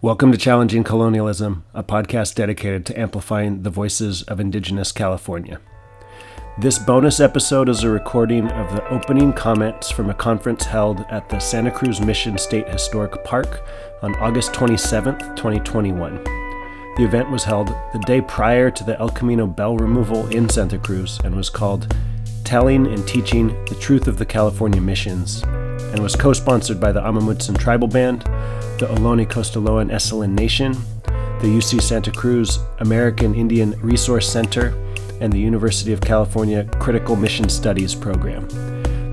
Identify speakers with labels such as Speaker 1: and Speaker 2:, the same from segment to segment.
Speaker 1: Welcome to Challenging Colonialism, a podcast dedicated to amplifying the voices of Indigenous California. This bonus episode is a recording of the opening comments from a conference held at the Santa Cruz Mission State Historic Park on August 27, 2021. The event was held the day prior to the El Camino bell removal in Santa Cruz and was called Telling and Teaching the Truth of the California Missions and was co sponsored by the Amah Mutsun Tribal Band, the Ohlone Costanoan Esselen Nation, the UC Santa Cruz American Indian Resource Center, and the University of California Critical Mission Studies program.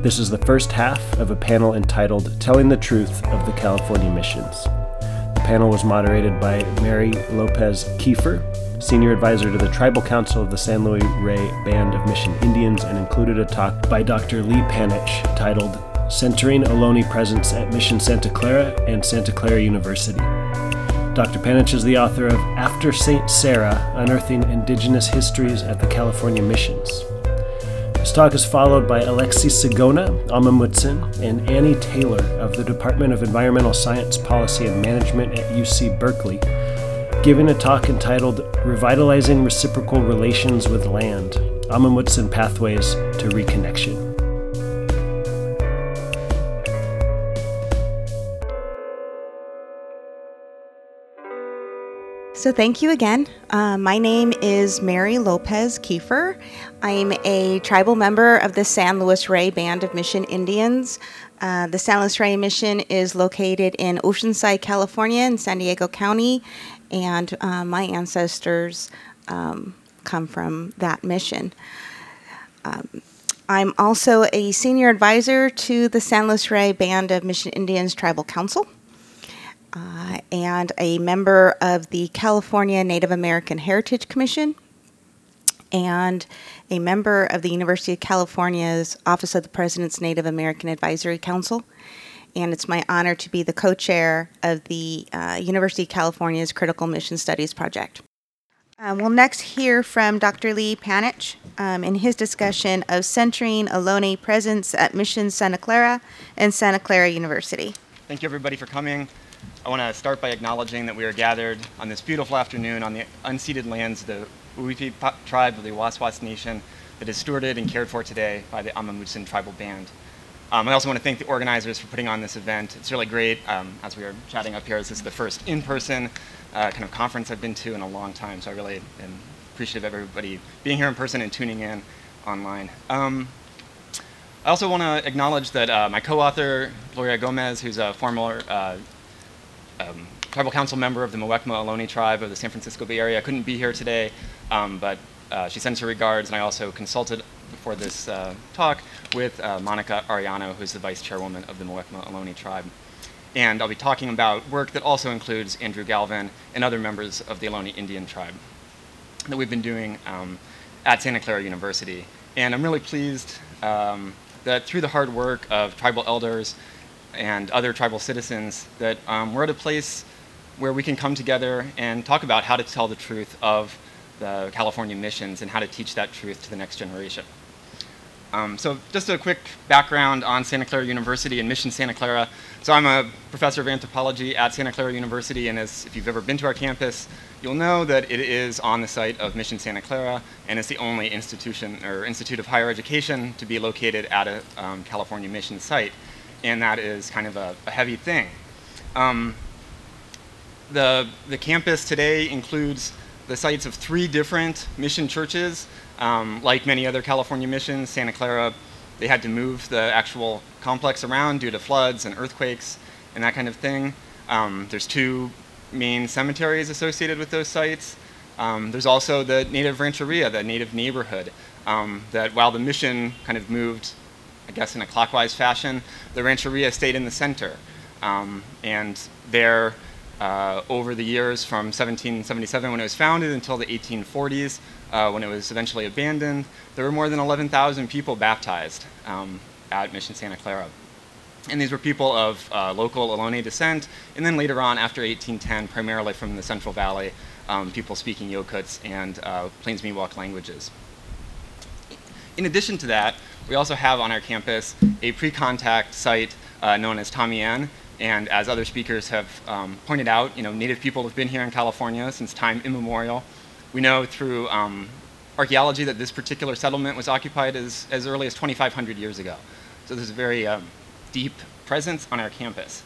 Speaker 1: This is the first half of a panel entitled Telling the Truth of the California Missions. The panel was moderated by Merri Lopez Keifer, Senior Advisor to the Tribal Council of the San Luis Rey Band of Mission Indians, and included a talk by Dr. Lee Panich titled Centering Ohlone Presence at Mission Santa Clara and Santa Clara University. Dr. Panich is the author of After St. Sarah Unearthing Indigenous Histories at the California Missions. This talk is followed by Alexii Sigona, Amah Mutsun, and Annie Taylor of the Department of Environmental Science, Policy, and Management at UC Berkeley, giving a talk entitled Revitalizing Reciprocal Relations with Land Amah Mutsun Pathways to Reconnection.
Speaker 2: So, thank you again. Uh, my name is Merri Lopez Keifer. I'm a tribal member of the San Luis Rey Band of Mission Indians. Uh, the San Luis Rey Mission is located in Oceanside, California, in San Diego County, and uh, my ancestors um, come from that mission. Um, I'm also a senior advisor to the San Luis Rey Band of Mission Indians Tribal Council uh, and a member of the California Native American Heritage Commission, and a member of the University of California's Office of the President's Native American Advisory Council. And it's my honor to be the co chair of the uh, University of California's Critical Mission Studies Project. Um, we'll next hear from Dr. Lee Panich um, in his discussion of centering Ohlone presence at Mission Santa Clara and Santa Clara University.
Speaker 3: Thank you, everybody, for coming. I want to start by acknowledging that we are gathered on this beautiful afternoon on the unceded lands of the Uypi tribe of the Awaswas Nation that is stewarded and cared for today by the Amah Mutsun Tribal Band. Um, I also want to thank the organizers for putting on this event. It's really great. Um, as we were chatting up here, this is the first in-person uh, kind of conference I've been to in a long time, so I really am appreciative of everybody being here in person and tuning in online. Um, I also want to acknowledge that uh, my co-author, Gloria Gomez, who's a former uh, um, tribal council member of the Muwekma Ohlone tribe of the San Francisco Bay Area. couldn't be here today, um, but uh, she sends her regards, and I also consulted before this uh, talk with uh, Monica Arellano, who's the vice chairwoman of the Muwekma Ohlone tribe. And I'll be talking about work that also includes Andrew Galvin and other members of the Ohlone Indian tribe that we've been doing um, at Santa Clara University. And I'm really pleased um, that through the hard work of tribal elders, and other tribal citizens that um, we're at a place where we can come together and talk about how to tell the truth of the California missions and how to teach that truth to the next generation. Um, so just a quick background on Santa Clara University and Mission Santa Clara. So I'm a professor of anthropology at Santa Clara University, and as if you've ever been to our campus, you'll know that it is on the site of Mission Santa Clara, and it's the only institution or institute of higher education to be located at a um, California mission site and that is kind of a, a heavy thing. Um, the, the campus today includes the sites of three different mission churches. Um, like many other California missions, Santa Clara, they had to move the actual complex around due to floods and earthquakes and that kind of thing. Um, there's two main cemeteries associated with those sites. Um, there's also the native rancheria, the native neighborhood, um, that while the mission kind of moved I guess in a clockwise fashion, the rancheria stayed in the center. Um, and there, uh, over the years from 1777 when it was founded until the 1840s, uh, when it was eventually abandoned, there were more than 11,000 people baptized um, at Mission Santa Clara. And these were people of uh, local Ohlone descent, and then later on, after 1810, primarily from the Central Valley, um, people speaking Yokuts and uh, Plains Miwok languages. In addition to that, we also have on our campus a pre-contact site uh, known as Tamien, and as other speakers have um, pointed out, you know, Native people have been here in California since time immemorial. We know through um, archaeology that this particular settlement was occupied as, as early as 2,500 years ago. So there's a very um, deep presence on our campus.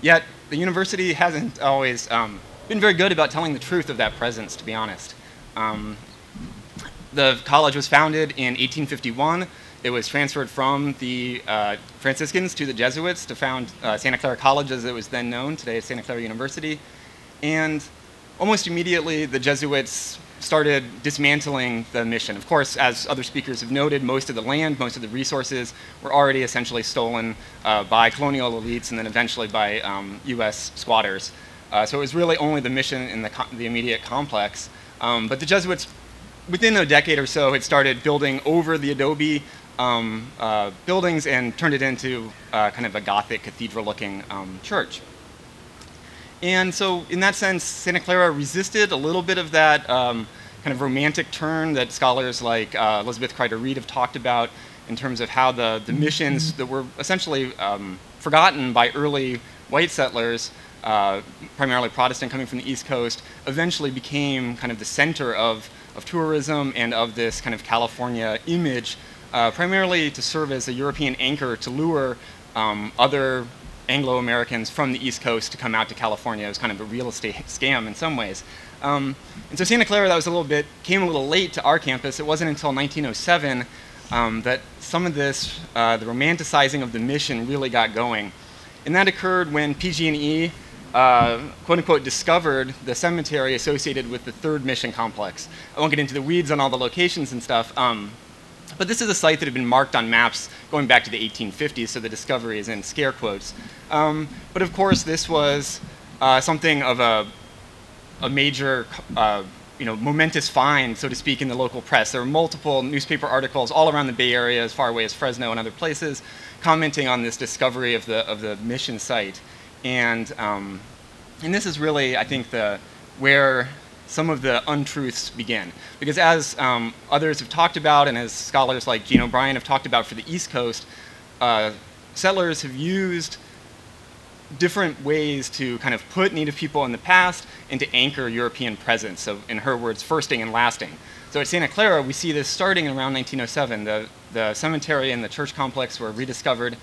Speaker 3: Yet the university hasn't always um, been very good about telling the truth of that presence, to be honest. Um, the college was founded in 1851. It was transferred from the uh, Franciscans to the Jesuits to found uh, Santa Clara College, as it was then known. Today, it's Santa Clara University. And almost immediately, the Jesuits started dismantling the mission. Of course, as other speakers have noted, most of the land, most of the resources were already essentially stolen uh, by colonial elites and then eventually by um, US squatters. Uh, so it was really only the mission in the, the immediate complex. Um, but the Jesuits, within a decade or so, had started building over the adobe um, uh, buildings and turned it into uh, kind of a Gothic cathedral looking um, church. And so, in that sense, Santa Clara resisted a little bit of that um, kind of romantic turn that scholars like uh, Elizabeth Kryder-Reid have talked about in terms of how the, the missions that were essentially um, forgotten by early white settlers, uh, primarily Protestant coming from the East Coast, eventually became kind of the center of, of tourism and of this kind of California image, uh, primarily to serve as a European anchor to lure um, other Anglo Americans from the East Coast to come out to California. It was kind of a real estate scam in some ways. Um, and so Santa Clara, that was a little bit, came a little late to our campus. It wasn't until 1907 um, that some of this, uh, the romanticizing of the mission really got going. And that occurred when PG&E, uh, quote unquote, discovered the cemetery associated with the third mission complex. I won't get into the weeds on all the locations and stuff. Um, but this is a site that had been marked on maps going back to the 1850s, so the discovery is in scare quotes. Um, but of course, this was uh, something of a, a major, uh, you know, momentous find, so to speak, in the local press. There were multiple newspaper articles all around the Bay Area, as far away as Fresno and other places, commenting on this discovery of the of the mission site, and um, and this is really, I think, the where some of the untruths begin. Because as um, others have talked about, and as scholars like Jean O'Brien have talked about for the East Coast, uh, settlers have used different ways to kind of put Native people in the past and to anchor European presence. So, in her words, firsting and lasting. So at Santa Clara, we see this starting around 1907. The, the cemetery and the church complex were rediscovered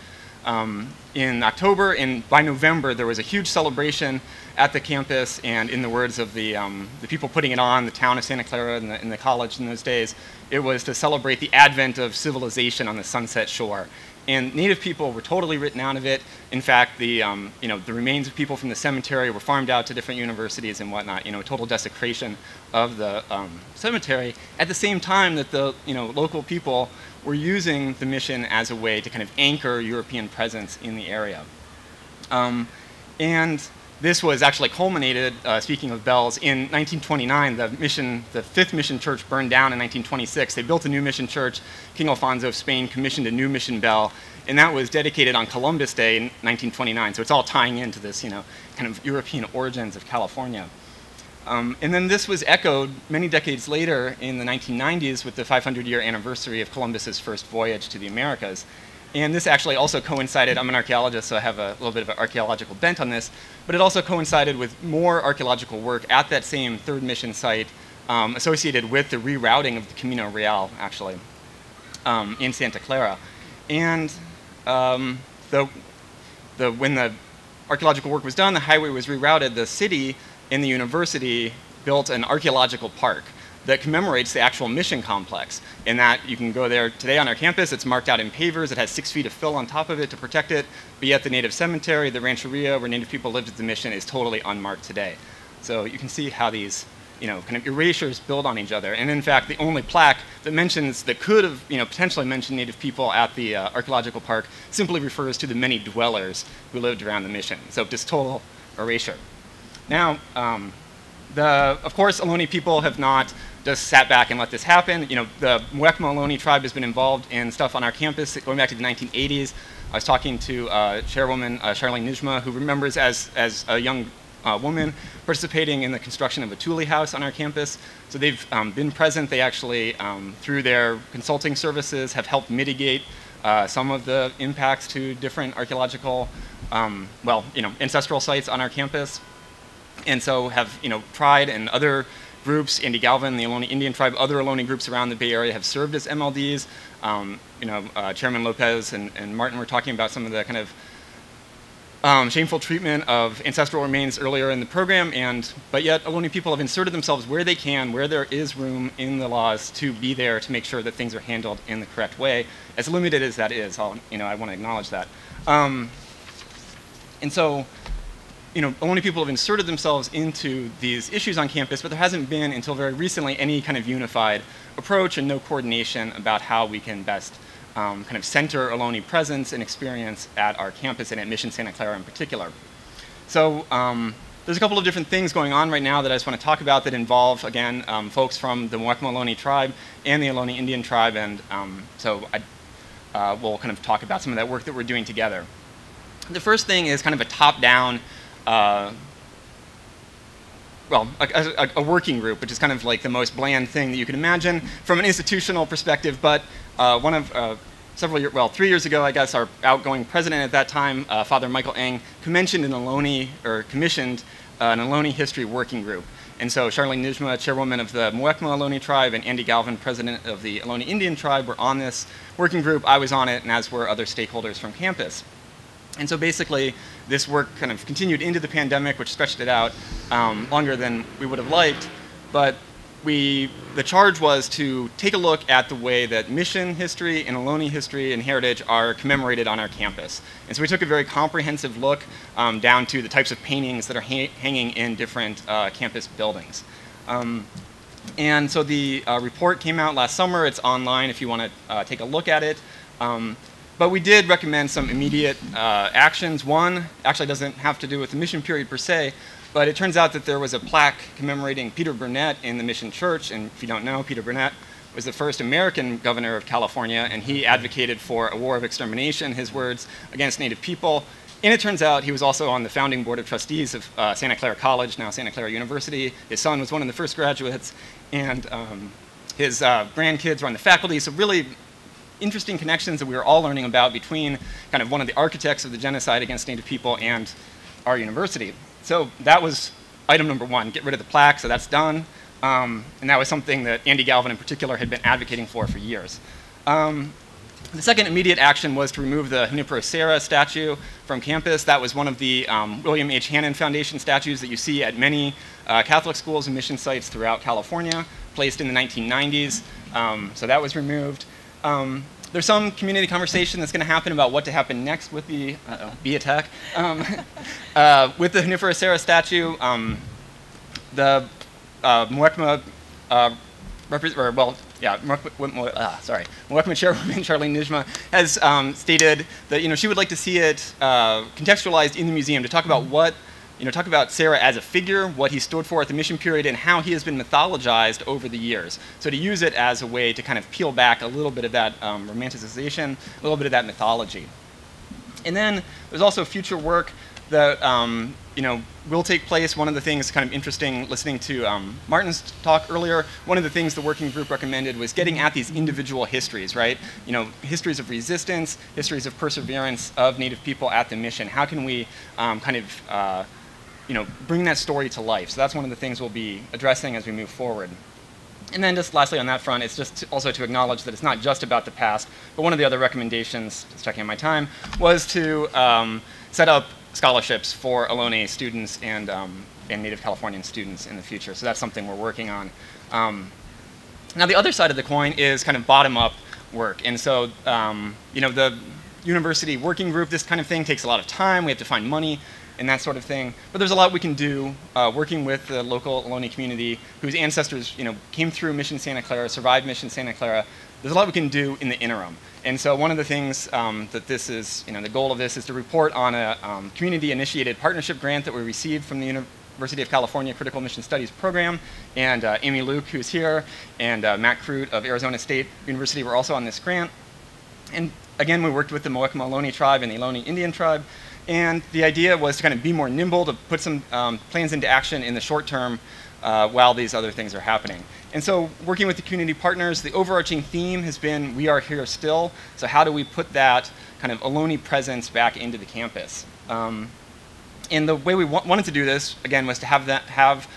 Speaker 3: um, in October, and by November, there was a huge celebration at the campus, and in the words of the, um, the people putting it on, the town of Santa Clara and the, and the college in those days, it was to celebrate the advent of civilization on the Sunset Shore. And Native people were totally written out of it. In fact, the, um, you know, the remains of people from the cemetery were farmed out to different universities and whatnot, you know, total desecration of the um, cemetery, at the same time that the you know, local people were using the mission as a way to kind of anchor European presence in the area. Um, and this was actually culminated, uh, speaking of bells, in 1929. The mission, the fifth mission church burned down in 1926. They built a new mission church. King Alfonso of Spain commissioned a new mission bell, and that was dedicated on Columbus Day in 1929. So it's all tying into this, you know, kind of European origins of California. Um, and then this was echoed many decades later in the 1990s with the 500 year anniversary of Columbus's first voyage to the Americas. And this actually also coincided, I'm an archaeologist, so I have a little bit of an archaeological bent on this, but it also coincided with more archaeological work at that same third mission site um, associated with the rerouting of the Camino Real, actually, um, in Santa Clara. And um, the, the, when the archaeological work was done, the highway was rerouted, the city and the university built an archaeological park that commemorates the actual mission complex. In that you can go there today on our campus, it's marked out in pavers, it has six feet of fill on top of it to protect it, but yet the native cemetery, the rancheria where native people lived at the mission is totally unmarked today. So you can see how these you know, kind of erasures build on each other. And in fact, the only plaque that mentions, that could have, you know, potentially mentioned native people at the uh, archaeological park simply refers to the many dwellers who lived around the mission. So just total erasure. Now, um, the, of course, Ohlone people have not just sat back and let this happen. You know, the Muwekma Ohlone tribe has been involved in stuff on our campus going back to the 1980s. I was talking to uh, Chairwoman uh, Charlene Nijmeh, who remembers as, as a young uh, woman participating in the construction of a Tule house on our campus. So they've um, been present. They actually, um, through their consulting services, have helped mitigate uh, some of the impacts to different archaeological um, well, you know, ancestral sites on our campus, and so have you know Pride and other groups, Andy Galvin, the Ohlone Indian tribe, other Ohlone groups around the Bay Area have served as MLDs. Um, you know, uh, Chairman Lopez and, and Martin were talking about some of the kind of um, shameful treatment of ancestral remains earlier in the program, and but yet Ohlone people have inserted themselves where they can, where there is room in the laws to be there to make sure that things are handled in the correct way, as limited as that is. I'll, you know, I want to acknowledge that. Um, and so, you know, Ohlone people have inserted themselves into these issues on campus, but there hasn't been until very recently any kind of unified approach and no coordination about how we can best um, kind of center Ohlone presence and experience at our campus and at Mission Santa Clara in particular. So um, there's a couple of different things going on right now that I just want to talk about that involve, again, um, folks from the Muwekma Ohlone tribe and the Ohlone Indian tribe, and um, so I, uh, we'll kind of talk about some of that work that we're doing together. The first thing is kind of a top-down uh, well, a, a, a, working group, which is kind of like the most bland thing that you can imagine from an institutional perspective. But uh, one of uh, several years, well, three years ago, I guess, our outgoing president at that time, uh, Father Michael Engh, commissioned an Ohlone, or commissioned uh, an Ohlone history working group. And so Charlene Nijmeh, chairwoman of the Muwekma Ohlone tribe, and Andy Galvin, president of the Ohlone Indian tribe, were on this working group. I was on it, and as were other stakeholders from campus. And so basically, this work kind of continued into the pandemic, which stretched it out um, longer than we would have liked. But we, the charge was to take a look at the way that mission history and Ohlone history and heritage are commemorated on our campus. And so we took a very comprehensive look um, down to the types of paintings that are ha hanging in different uh, campus buildings. Um, and so the uh, report came out last summer. It's online if you want to uh, take a look at it. Um, but we did recommend some immediate uh, actions. One actually doesn't have to do with the mission period per se, but it turns out that there was a plaque commemorating Peter Burnett in the Mission Church. And if you don't know, Peter Burnett was the first American governor of California, and he advocated for a war of extermination, his words, against Native people. And it turns out he was also on the founding board of trustees of uh, Santa Clara College, now Santa Clara University. His son was one of the first graduates, and um, his uh, grandkids were on the faculty. So, really, interesting connections that we were all learning about between kind of one of the architects of the genocide against Native people and our university. So that was item number one, get rid of the plaque, so that's done. Um, and that was something that Andy Galvin in particular had been advocating for for years. Um, the second immediate action was to remove the Junipero Serra statue from campus. That was one of the um, William H. Hannon Foundation statues that you see at many uh, Catholic schools and mission sites throughout California, placed in the 1990s. Um, so that was removed. Um, there's some community conversation that's going to happen about what to happen next with the bee attack. Um, uh, with the Junipero Serra statue, um, the uh, Muwekma, uh, or, well, yeah, Muwekma, uh, sorry, Muwekma chairwoman Charlene Nijmeh has um, stated that you know she would like to see it uh, contextualized in the museum to talk about what you know, talk about Serra as a figure, what he stood for at the mission period, and how he has been mythologized over the years. So to use it as a way to kind of peel back a little bit of that um, romanticization, a little bit of that mythology. And then there's also future work that um, you know will take place. One of the things kind of interesting listening to um, Martin's talk earlier. One of the things the working group recommended was getting at these individual histories, right? You know, histories of resistance, histories of perseverance of Native people at the mission. How can we um, kind of uh, you know, bring that story to life. So that's one of the things we'll be addressing as we move forward. And then just lastly on that front, it's just also to acknowledge that it's not just about the past, but one of the other recommendations, just checking on my time, was to um, set up scholarships for Ohlone students and, um, and Native Californian students in the future. So that's something we're working on. Um, now the other side of the coin is kind of bottom-up work. And so, um, you know, the university working group, this kind of thing takes a lot of time. We have to find money and that sort of thing. But there's a lot we can do uh, working with the local Ohlone community whose ancestors, you know, came through Mission Santa Clara, survived Mission Santa Clara. There's a lot we can do in the interim. And so one of the things um, that this is, you know, the goal of this is to report on a um, community-initiated partnership grant that we received from the University of California Critical Mission Studies program. And uh, Amy Lueck, who's here, and uh, Matt Crute of Arizona State University were also on this grant. And again, we worked with the Ohlone tribe and the Ohlone Indian tribe and the idea was to kind of be more nimble, to put some um, plans into action in the short term uh, while these other things are happening. And so working with the community partners, the overarching theme has been we are here still. So how do we put that kind of Ohlone presence back into the campus? Um, and the way we wa- wanted to do this, again, was to have that have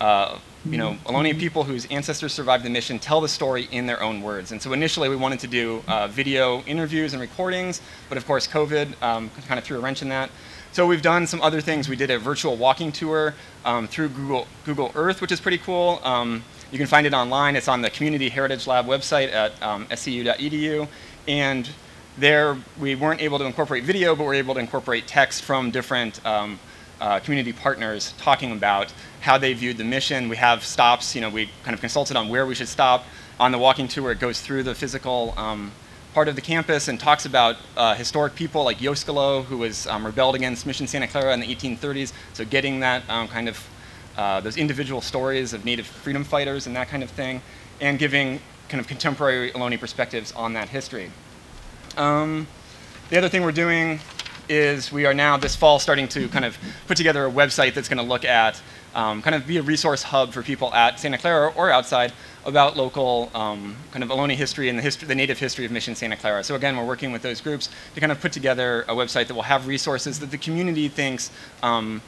Speaker 3: uh, you know, Ohlone people whose ancestors survived the mission tell the story in their own words. And so initially we wanted to do uh, video interviews and recordings, but of course COVID um, kind of threw a wrench in that. So we've done some other things. We did a virtual walking tour um, through Google, Google Earth, which is pretty cool. Um, you can find it online. It's on the Community Heritage Lab website at um, scu.edu. And there we weren't able to incorporate video, but we're able to incorporate text from different um, uh, community partners talking about how they viewed the mission. We have stops, you know, we kind of consulted on where we should stop. On the walking tour, it goes through the physical um, part of the campus and talks about uh, historic people like Yoscolo, who was um, rebelled against Mission Santa Clara in the 1830s. So getting that um, kind of, uh, those individual stories of Native freedom fighters and that kind of thing, and giving kind of contemporary Ohlone perspectives on that history. Um, the other thing we're doing is we are now this fall starting to kind of put together a website that's going to look at um, kind of be a resource hub for people at Santa Clara or outside about local um, kind of Ohlone history and the, history, the native history of Mission Santa Clara. So again, we're working with those groups to kind of put together a website that will have resources that the community thinks, um,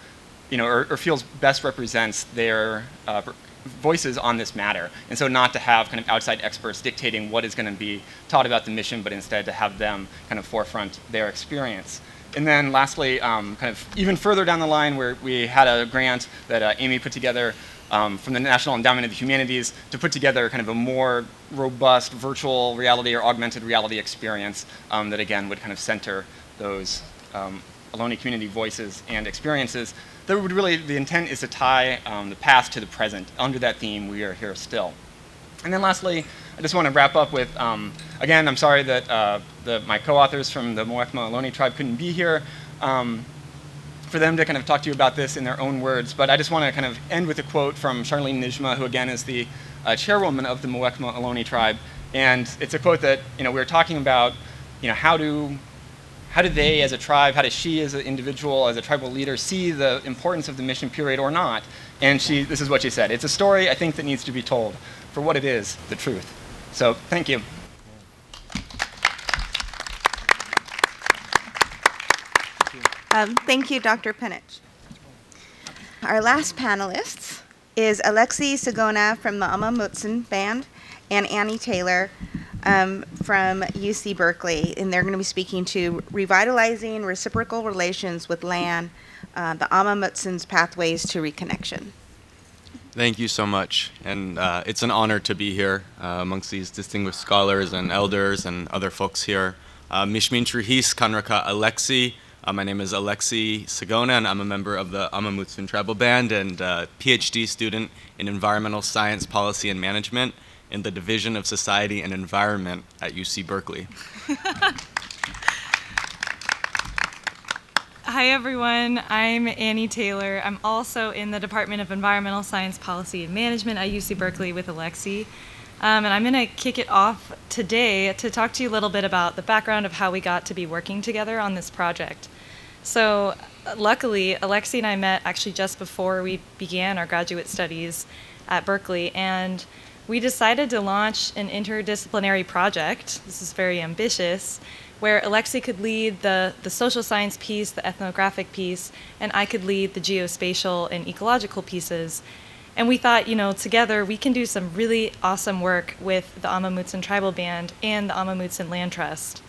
Speaker 3: you know, or, or, feels best represents their uh, voices on this matter. And so not to have kind of outside experts dictating what is going to be taught about the mission, but instead to have them kind of forefront their experience. And then lastly, um, kind of even further down the line, where we had a grant that uh, Amy put together um, from the National Endowment of the Humanities to put together kind of a more robust virtual reality or augmented reality experience um, that again would kind of center those um, Ohlone community voices and experiences. That would really, the intent is to tie um, the past to the present. Under that theme, we are here still. And then lastly, I just want to wrap up with, um, again, I'm sorry that uh, the, my co-authors from the Muwekma Ohlone tribe couldn't be here. Um, for them to kind of talk to you about this in their own words, but I just want to kind of end with a quote from Charlene Nijmeh, who again is the uh, chairwoman of the Muwekma Ohlone tribe, and it's a quote that you know we were talking about, you know how do how do they as a tribe, how does she as an individual, as a tribal leader, see the importance of the mission period or not? And she, this is what she said: "It's a story I think that needs to be told for what it is, the truth." So thank you.
Speaker 2: Um, thank you, Dr. Panich. Our last panelists is Alexii Sigona from the Amah Mutsun Band and Annie Taylor um, from UC Berkeley, and they're going to be speaking to revitalizing reciprocal relations with land, uh, the Amah Mutsun's pathways to reconnection.
Speaker 4: Thank you so much. And uh, it's an honor to be here uh, amongst these distinguished scholars and elders and other folks here. Uh, Mishmin Truhis Kanraka Alexii. Uh, my name is Alexii Sigona, and I'm a member of the Amah Mutsun Tribal Band and uh, PhD student in Environmental Science Policy and Management in the Division of Society and Environment at UC Berkeley.
Speaker 5: Hi, everyone. I'm Annie Taylor. I'm also in the Department of Environmental Science Policy and Management at UC Berkeley with Alexii. Um, and I'm going to kick it off today to talk to you a little bit about the background of how we got to be working together on this project. So, luckily, Alexii and I met actually just before we began our graduate studies at Berkeley, and we decided to launch an interdisciplinary project. This is very ambitious where Alexii could lead the, the social science piece, the ethnographic piece, and I could lead the geospatial and ecological pieces. And we thought, you know, together we can do some really awesome work with the Amah Mutsun Tribal Band and the Amah Mutsun Land Trust.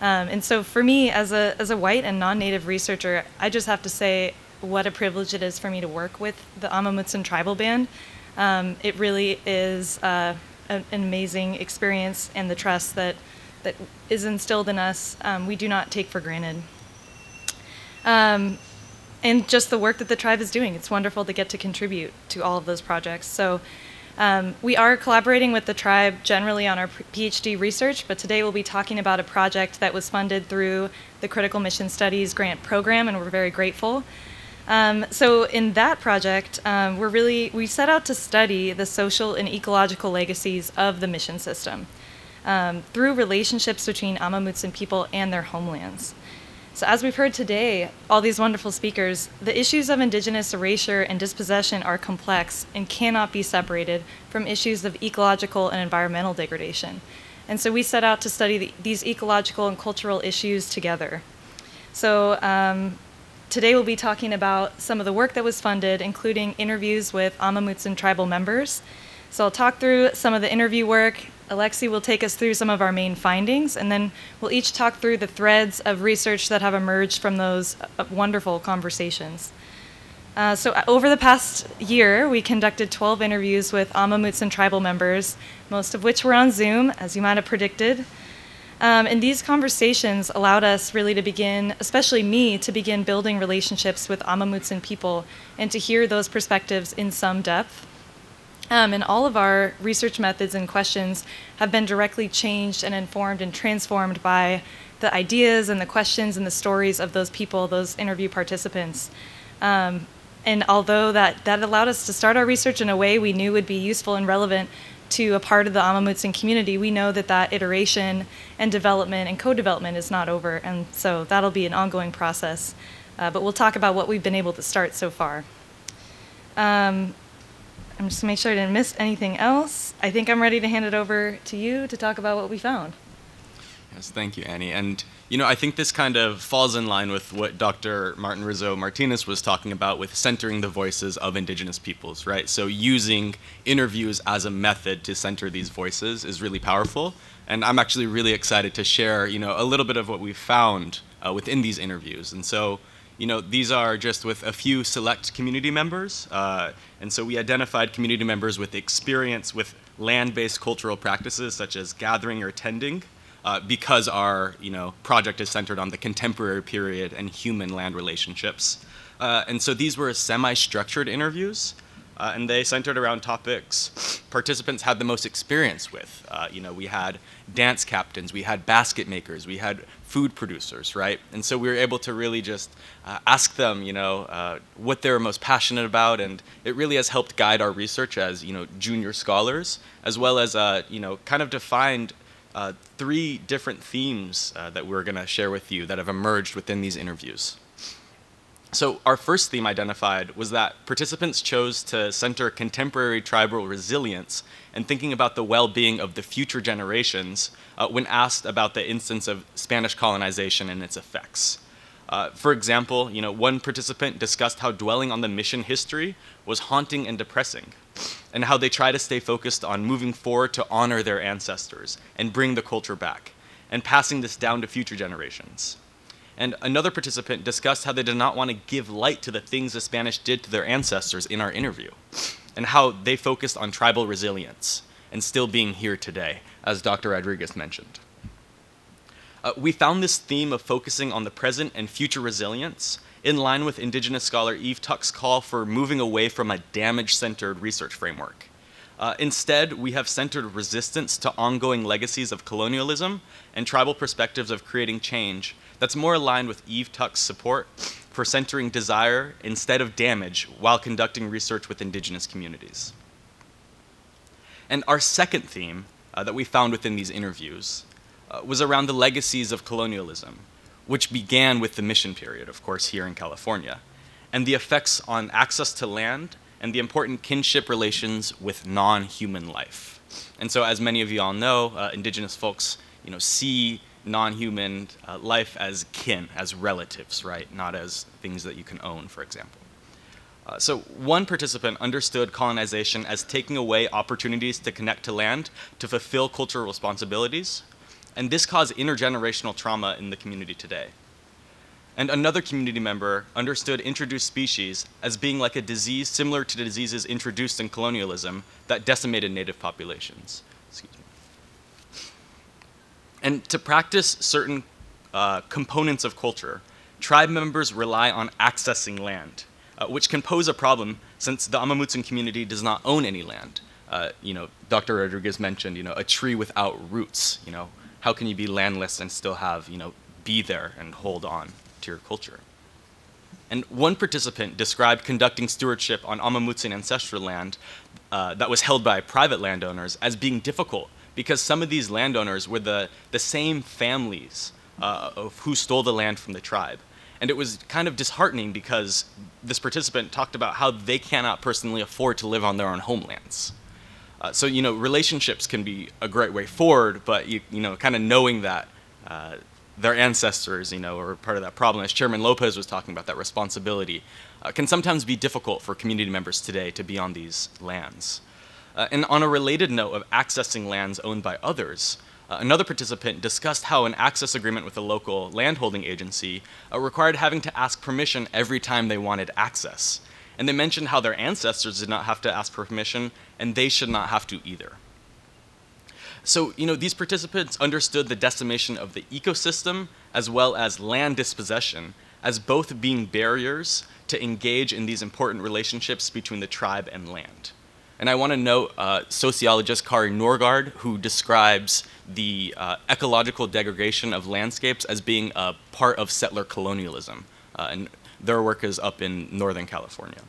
Speaker 5: Um, and so for me, as a, as a white and non-native researcher, I just have to say what a privilege it is for me to work with the Amah Mutsun Tribal Band. Um, it really is uh, an amazing experience and the trust that that is instilled in us, um, we do not take for granted. Um, and just the work that the tribe is doing. It's wonderful to get to contribute to all of those projects. So um, we are collaborating with the tribe generally on our PhD research, but today we'll be talking about a project that was funded through the Critical Mission Studies Grant Program, and we're very grateful. Um, so in that project, um, we're really we set out to study the social and ecological legacies of the mission system um, through relationships between Amamutsun people and their homelands. So, as we've heard today, all these wonderful speakers, the issues of indigenous erasure and dispossession are complex and cannot be separated from issues of ecological and environmental degradation. And so, we set out to study the, these ecological and cultural issues together. So, um, today we'll be talking about some of the work that was funded, including interviews with Amah Mutsun tribal members. So I'll talk through some of the interview work. Alexii will take us through some of our main findings, and then we'll each talk through the threads of research that have emerged from those uh, wonderful conversations. Uh, so, uh, over the past year, we conducted 12 interviews with Amah Mutsun tribal members, most of which were on Zoom, as you might have predicted. Um, and these conversations allowed us really to begin, especially me, to begin building relationships with Amah Mutsun people and to hear those perspectives in some depth. Um, and all of our research methods and questions have been directly changed and informed and transformed by the ideas and the questions and the stories of those people, those interview participants. Um, and although that, that allowed us to start our research in a way we knew would be useful and relevant to a part of the Amah Mutsun community, we know that that iteration and development and co-development is not over, and so that'll be an ongoing process. Uh, but we'll talk about what we've been able to start so far. Um, I'm just to make sure I didn't miss anything else. I think I'm ready to hand it over to you to talk about what we found.
Speaker 4: Yes, thank you, Annie. And you know, I think this kind of falls in line with what Dr. Martin Rizzo Martinez was talking about with centering the voices of indigenous peoples, right? So using interviews as a method to center these voices is really powerful. And I'm actually really excited to share, you know, a little bit of what we found uh, within these interviews. And so, you know, these are just with a few select community members. Uh, and so we identified community members with experience with land-based cultural practices such as gathering or tending, uh, because our you know project is centered on the contemporary period and human land relationships. Uh, and so these were semi-structured interviews, uh, and they centered around topics participants had the most experience with. Uh, you know, we had dance captains, we had basket makers, we had food producers, right? And so we were able to really just uh, ask them, you know, uh, what they were most passionate about, and it really has helped guide our research as, you know, junior scholars, as well as, uh, you know, kind of defined uh, three different themes that we're going to share with you that have emerged within these interviews. So, our first theme identified was that participants chose to center contemporary tribal resilience and thinking about the well being of the future generations uh, when asked about the instance of Spanish colonization and its effects. Uh, for example, you know, one participant discussed how dwelling on the mission history was haunting and depressing, and how they try to stay focused on moving forward to honor their ancestors and bring the culture back, and passing this down to future generations. And another participant discussed how they did not want to give light to the things the Spanish did to their ancestors in our interview, and how they focused on tribal resilience and still being here today, as Dr. Rodriguez mentioned. Uh, we found this theme of focusing on the present and future resilience in line with Indigenous scholar Eve Tuck's call for moving away from a damage centered research framework. Uh, instead, we have centered resistance to ongoing legacies of colonialism and tribal perspectives of creating change that's more aligned with Eve Tuck's support for centering desire instead of damage while conducting research with indigenous communities. And our second theme uh, that we found within these interviews uh, was around the legacies of colonialism which began with the mission period, of course, here in California, and the effects on access to land and the important kinship relations with non human life. And so, as many of you all know, uh, indigenous folks you know, see non human uh, life as kin, as relatives, right? Not as things that you can own, for example. Uh, so, one participant understood colonization as taking away opportunities to connect to land to fulfill cultural responsibilities, and this caused intergenerational trauma in the community today. And another community member understood introduced species as being like a disease similar to diseases introduced in colonialism that decimated native populations. And to practice certain uh, components of culture, tribe members rely on accessing land, uh, which can pose a problem since the Amah Mutsun community does not own any land. Uh, you know, Dr. Rodriguez mentioned, you know, a tree without roots. You know, how can you be landless and still have, you know, be there and hold on to your culture? And one participant described conducting stewardship on Amah Mutsun ancestral land uh, that was held by private landowners as being difficult because some of these landowners were the, the same families uh, of who stole the land from the tribe. And it was kind of disheartening because this participant talked about how they cannot personally afford to live on their own homelands. Uh, so you know, relationships can be a great way forward, but you you know, kind of knowing that uh, their ancestors, you know, are part of that problem. As Chairman Lopez was talking about, that responsibility uh, can sometimes be difficult for community members today to be on these lands. Uh, and on a related note of accessing lands owned by others, uh, another participant discussed how an access agreement with a local landholding agency uh, required having to ask permission every time they wanted access. And they mentioned how their ancestors did not have to ask permission, and they should not have to either. So, you know, these participants understood the decimation of the ecosystem as well as land dispossession as both being barriers to engage in these important relationships between the tribe and land. And I want to note uh, sociologist Kari Norgaard, who describes the uh, ecological degradation of landscapes as being a part of settler colonialism. Uh, and their work is up in Northern California.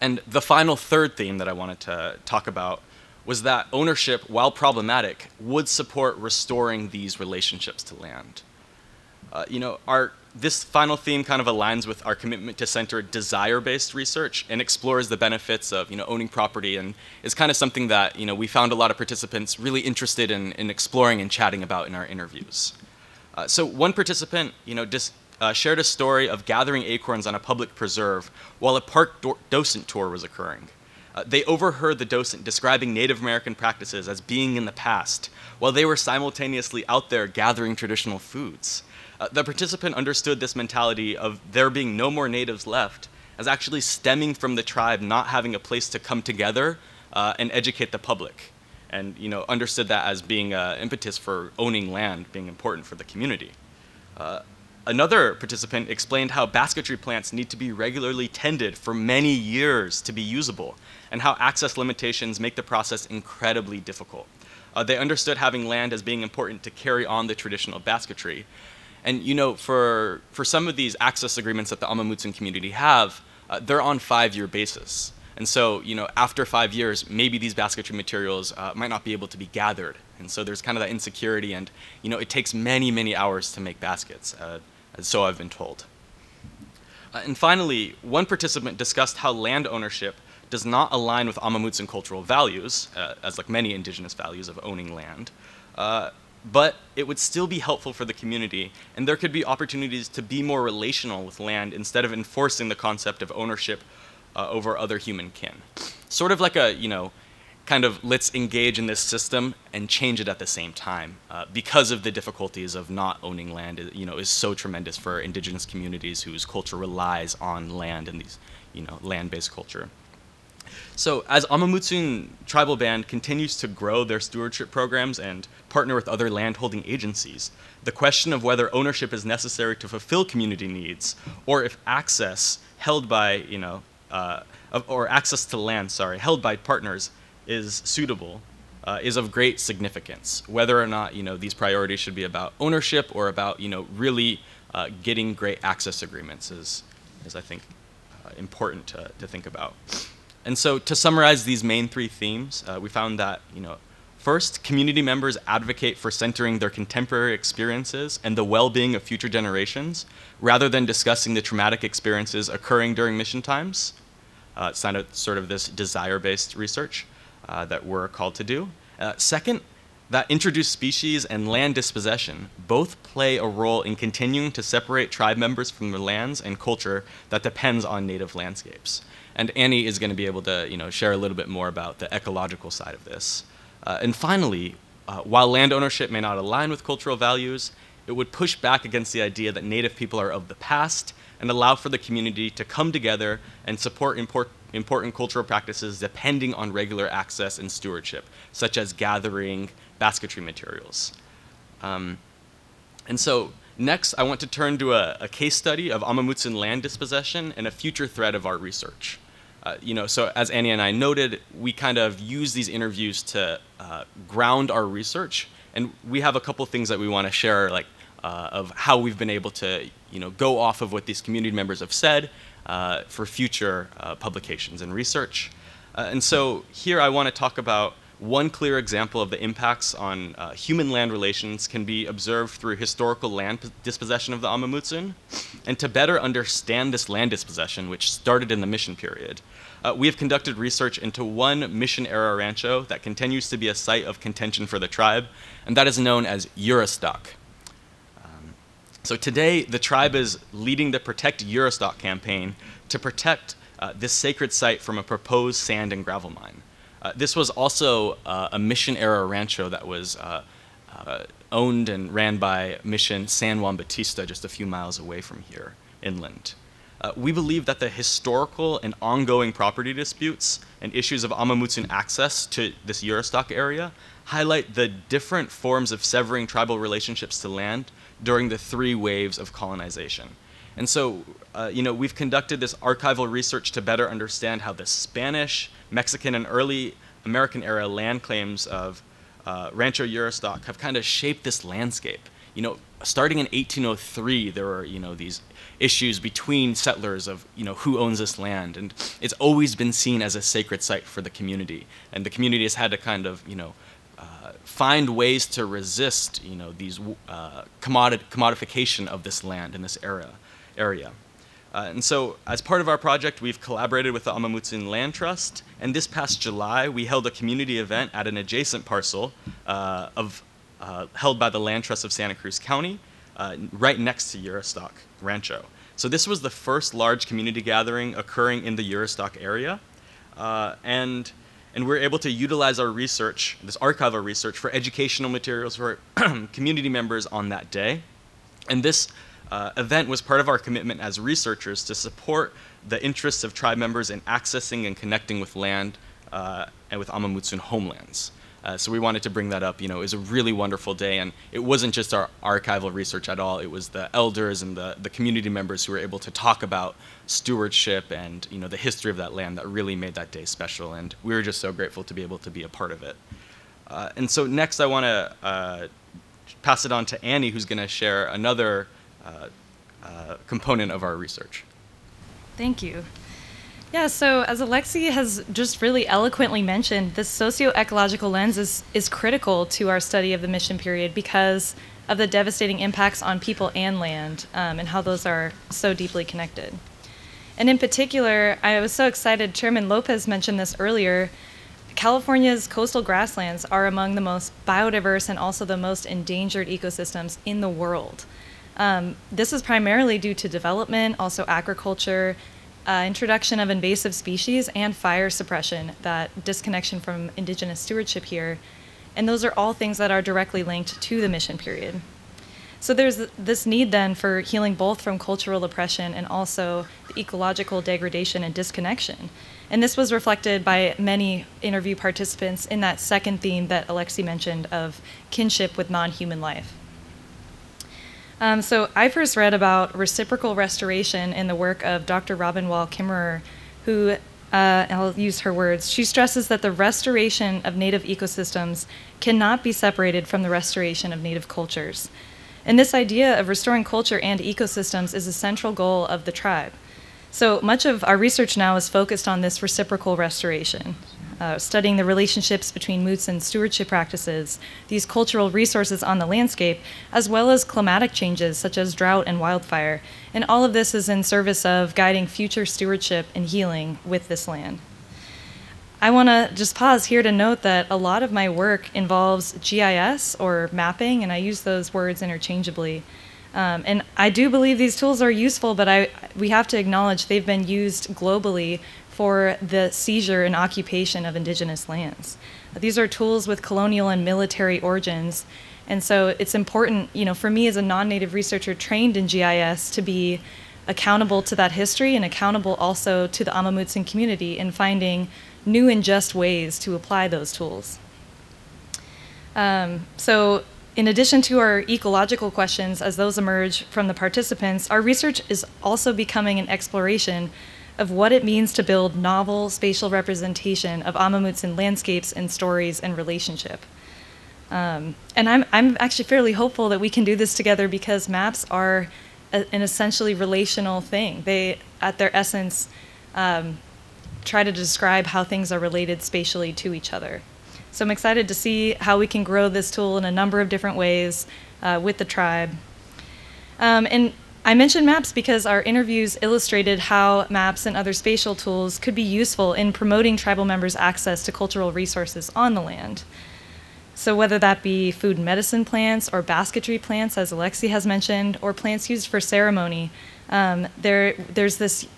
Speaker 4: And the final third theme that I wanted to talk about was that ownership, while problematic, would support restoring these relationships to land. Uh, you know, our this final theme kind of aligns with our commitment to center desire-based research and explores the benefits of you know owning property and is kind of something that you know we found a lot of participants really interested in, in exploring and chatting about in our interviews. Uh, so one participant you know dis, uh, shared a story of gathering acorns on a public preserve while a park do- docent tour was occurring. Uh, they overheard the docent describing Native American practices as being in the past, while they were simultaneously out there gathering traditional foods. Uh, the participant understood this mentality of there being no more natives left as actually stemming from the tribe not having a place to come together uh, and educate the public, and you know understood that as being an impetus for owning land being important for the community. Uh, Another participant explained how basketry plants need to be regularly tended for many years to be usable, and how access limitations make the process incredibly difficult. Uh, they understood having land as being important to carry on the traditional basketry. And you know, for, for some of these access agreements that the Amah Mutsun community have, uh, they're on five-year basis. And so, you know, after five years, maybe these basketry materials uh, might not be able to be gathered. And so there's kind of that insecurity, and you know, it takes many, many hours to make baskets. So I've been told. Uh, and finally, one participant discussed how land ownership does not align with Amah Mutsun cultural values, uh, as like many indigenous values of owning land, uh, but it would still be helpful for the community, and there could be opportunities to be more relational with land instead of enforcing the concept of ownership uh, over other human kin. Sort of like a, you know, kind of let's engage in this system and change it at the same time uh, because of the difficulties of not owning land you know is so tremendous for indigenous communities whose culture relies on land and these you know land-based culture. So as Amah Mutsun tribal band continues to grow their stewardship programs and partner with other landholding agencies the question of whether ownership is necessary to fulfill community needs or if access held by you know uh, or access to land sorry held by partners is suitable uh, is of great significance. Whether or not you know these priorities should be about ownership or about you know really uh, getting great access agreements is is I think uh, important to, to think about. And so to summarize these main three themes, uh, we found that you know first community members advocate for centering their contemporary experiences and the well-being of future generations rather than discussing the traumatic experiences occurring during mission times. Uh, it's sort of this desire-based research uh, that we're called to do. Uh, second, that introduced species and land dispossession both play a role in continuing to separate tribe members from their lands and culture that depends on native landscapes. And Annie is going to be able to you know, share a little bit more about the ecological side of this. Uh, and finally, uh, while land ownership may not align with cultural values, it would push back against the idea that native people are of the past and allow for the community to come together and support import, important cultural practices depending on regular access and stewardship, such as gathering basketry materials. Um, and so, next, I want to turn to a, a case study of Amah Mutsun land dispossession and a future thread of our research. Uh, you know, so as Annie and I noted, we kind of use these interviews to uh, ground our research, and we have a couple things that we want to share, like uh, of how we've been able to, you know, go off of what these community members have said uh, for future uh, publications and research. Uh, and so here I want to talk about one clear example of the impacts on uh, human land relations can be observed through historical land dispossession of the Amah Mutsun. And to better understand this land dispossession, which started in the mission period, uh, we have conducted research into one mission era rancho that continues to be a site of contention for the tribe, and that is known as Juristac. So today, the tribe is leading the Protect Juristac campaign to protect uh, this sacred site from a proposed sand and gravel mine. Uh, this was also uh, a mission era rancho that was uh, uh, owned and ran by Mission San Juan Bautista, just a few miles away from here, inland. Uh, we believe that the historical and ongoing property disputes and issues of Amah Mutsun access to this Juristac area highlight the different forms of severing tribal relationships to land during the three waves of colonization. And so, uh, you know, we've conducted this archival research to better understand how the Spanish, Mexican, and early American era land claims of uh, Rancho Juristac have kind of shaped this landscape. You know, starting in 1803, there were, you know, these issues between settlers of you know who owns this land and it's always been seen as a sacred site for the community and the community has had to kind of you know uh, find ways to resist you know these uh, commodification of this land in this era area uh, and so as part of our project we've collaborated with the Amah Mutsun Land Trust and this past July we held a community event at an adjacent parcel uh, of uh, held by the Land Trust of Santa Cruz County uh, right next to Juristac Rancho. So this was the first large community gathering occurring in the Juristac area, and and we're able to utilize our research, this archival research, for educational materials for community members on that day. And this uh, event was part of our commitment as researchers to support the interests of tribe members in accessing and connecting with land uh, and with Amah Mutsun homelands. Uh, so we wanted to bring that up. You know, it was a really wonderful day, and it wasn't just our archival research at all. It was the elders and the, the community members who were able to talk about stewardship and you know the history of that land that really made that day special. And we were just so grateful to be able to be a part of it. Uh, and so next, I want to uh, pass it on to Annie, who's going to share another uh, uh, component of our research.
Speaker 5: Thank you. Yeah, so as Alexii has just really eloquently mentioned, this socio-ecological lens is, is critical to our study of the mission period because of the devastating impacts on people and land um, and how those are so deeply connected. And in particular, I was so excited, Chairman Lopez mentioned this earlier. California's coastal grasslands are among the most biodiverse and also the most endangered ecosystems in the world. Um, this is primarily due to development, also agriculture, uh, introduction of invasive species and fire suppression, that disconnection from indigenous stewardship here. And those are all things that are directly linked to the mission period. So there's this need then for healing both from cultural oppression and also the ecological degradation and disconnection. And this was reflected by many interview participants in that second theme that Alexii mentioned of kinship with non human life. Um, so I first read about reciprocal restoration in the work of Dr. Robin Wall Kimmerer, who, uh, I'll use her words, she stresses that the restoration of native ecosystems cannot be separated from the restoration of native cultures. And this idea of restoring culture and ecosystems is a central goal of the tribe. So much of our research now is focused on this reciprocal restoration uh, studying the relationships between moots and stewardship practices, these cultural resources on the landscape, as well as climatic changes such as drought and wildfire. And all of this is in service of guiding future stewardship and healing with this land. I want to just pause here to note that a lot of my work involves GIS or mapping, and I use those words interchangeably. Um, and I do believe these tools are useful, but I, we have to acknowledge they've been used globally for the seizure and occupation of indigenous lands. These are tools with colonial and military origins. And so it's important, you know, for me as a non-native researcher trained in GIS to be accountable to that history and accountable also to the Amah Mutsun community in finding new and just ways to apply those tools. Um, so in addition to our ecological questions as those emerge from the participants, our research is also becoming an exploration of what it means to build novel spatial representation of Amah Mutsun landscapes and stories and relationship. Um, and I'm, I'm actually fairly hopeful that we can do this together because maps are a, an essentially relational thing. They, at their essence, um, try to describe how things are related spatially to each other. So I'm excited to see how we can grow this tool in a number of different ways uh, with the tribe. Um, and I mentioned maps because our interviews illustrated how maps and other spatial tools could be useful in promoting tribal members' access to cultural resources on the land. So, whether that be food and medicine plants or basketry plants, as Alexii has mentioned, or plants used for ceremony, um, there, there's this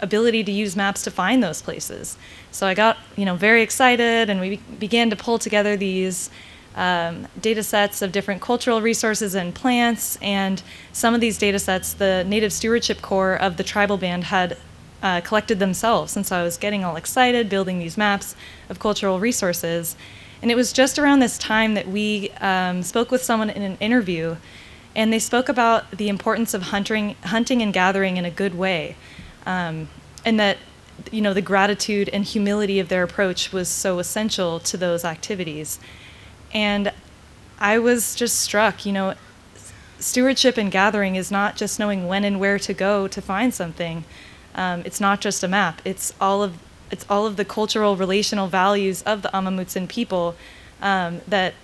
Speaker 5: ability to use maps to find those places. So I got you know very excited, and we began to pull together these um, data sets of different cultural resources and plants. And some of these data sets, the Native Stewardship Corps of the tribal band had uh, collected themselves. And so I was getting all excited, building these maps of cultural resources. And it was just around this time that we um, spoke with someone in an interview, and they spoke about the importance of hunting, hunting and gathering in a good way, um, and that you know the gratitude and humility of their approach was so essential to those activities. And I was just struck, you know, stewardship and gathering is not just knowing when and where to go to find something. Um, it's not just a map. It's all of it's all of the cultural relational values of the Amah Mutsun people um, that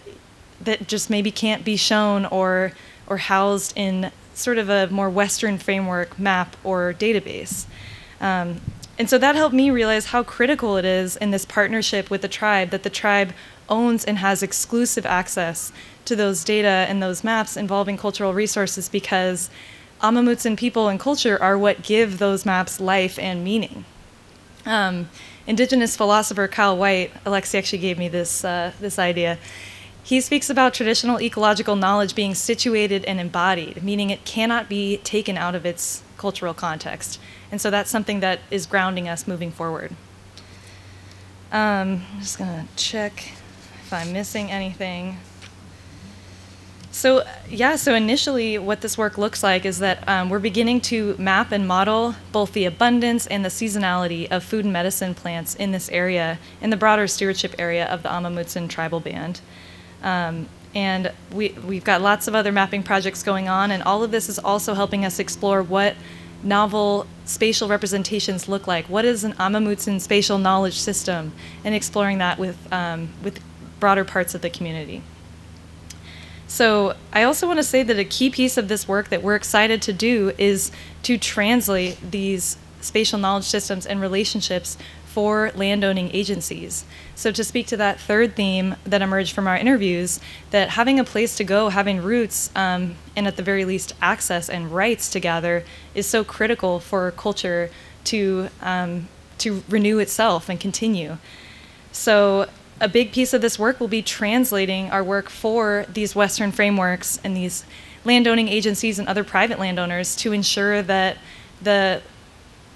Speaker 5: that just maybe can't be shown or or housed in sort of a more Western framework map or database. Um, and so that helped me realize how critical it is in this partnership with the tribe that the tribe owns and has exclusive access to those data and those maps involving cultural resources because Amah Mutsun people and culture are what give those maps life and meaning. Um, indigenous philosopher Kyle Whyte, Alexii actually gave me this, uh, this idea. He speaks about traditional ecological knowledge being situated and embodied, meaning it cannot be taken out of its cultural context. And so that's something that is grounding us moving forward. Um, I'm just going to check if I'm missing anything. So, yeah, so initially, what this work looks like is that um, we're beginning to map and model both the abundance and the seasonality of food and medicine plants in this area, in the broader stewardship area of the Amah Mutsun tribal band. Um, and we, we've got lots of other mapping projects going on, and all of this is also helping us explore what novel spatial representations look like. What is an Amah Mutsun spatial knowledge system? And exploring that with, um, with broader parts of the community. So, I also want to say that a key piece of this work that we're excited to do is to translate these spatial knowledge systems and relationships for landowning agencies. So, to speak to that third theme that emerged from our interviews, that having a place to go, having roots, um, and at the very least access and rights to gather is so critical for culture to, um, to renew itself and continue. So, a big piece of this work will be translating our work for these Western frameworks and these landowning agencies and other private landowners to ensure that the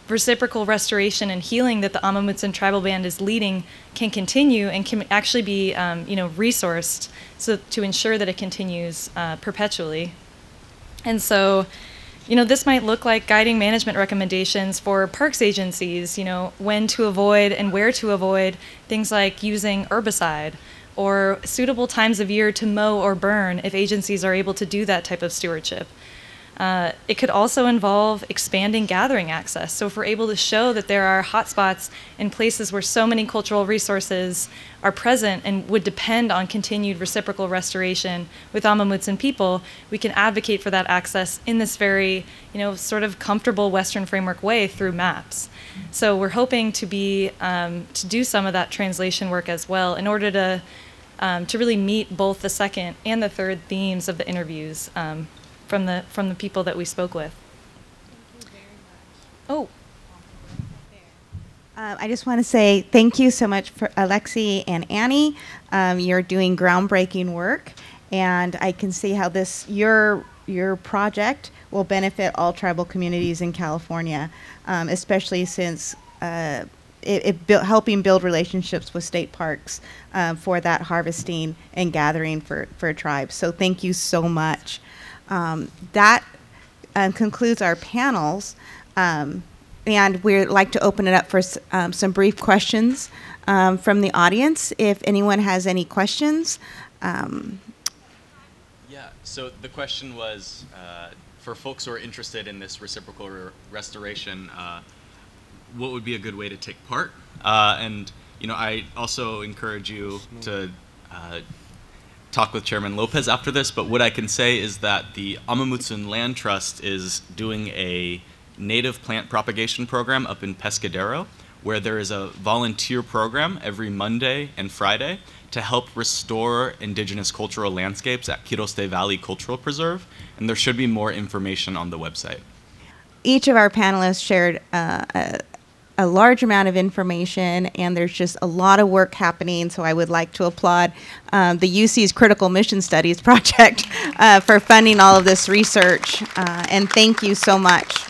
Speaker 5: reciprocal restoration and healing that the Amah Mutsun tribal band is leading can continue and can actually be, um, you know, resourced so to ensure that it continues uh, perpetually. And so, you know, this might look like guiding management recommendations for parks agencies, you know, when to avoid and where to avoid things like using herbicide or suitable times of year to mow or burn if agencies are able to do that type of stewardship. Uh, it could also involve expanding gathering access. So, if we're able to show that there are hotspots in places where so many cultural resources are present and would depend on continued reciprocal restoration with Amah Mutsun people, we can advocate for that access in this very, you know, sort of comfortable Western framework way through maps. So, we're hoping to be um, to do some of that translation work as well in order to um, to really meet both the second and the third themes of the interviews. Um, from the from the people that we spoke with. Thank you very much. Oh.
Speaker 2: Uh, I just want to say thank you so much for Alexii and Annie. Um, you're doing groundbreaking work, and I can see how this your your project will benefit all tribal communities in California, um, especially since uh, it, it built, helping build relationships with state parks uh, for that harvesting and gathering for for tribes. So thank you so much. Um, that um, concludes our panels. Um, and we'd like to open it up for um, some brief questions um, from the audience. If anyone has any questions. Um,
Speaker 4: yeah, so the question was uh, for folks who are interested in this reciprocal re- restoration, uh, what would be a good way to take part? Uh, and, you know, I also encourage you to uh, talk with Chairman Lopez after this, but what I can say is that the Amah Mutsun Land Trust is doing a native plant propagation program up in Pescadero, where there is a volunteer program every Monday and Friday to help restore indigenous cultural landscapes at Quiroste Valley Cultural Preserve, and there should be more information on the website.
Speaker 2: Each of our panelists shared uh, a, a large amount of information, and there's just a lot of work happening. So I would like to applaud um, the UC's Critical Mission Studies project uh, for funding all of this research, uh, and thank you so much.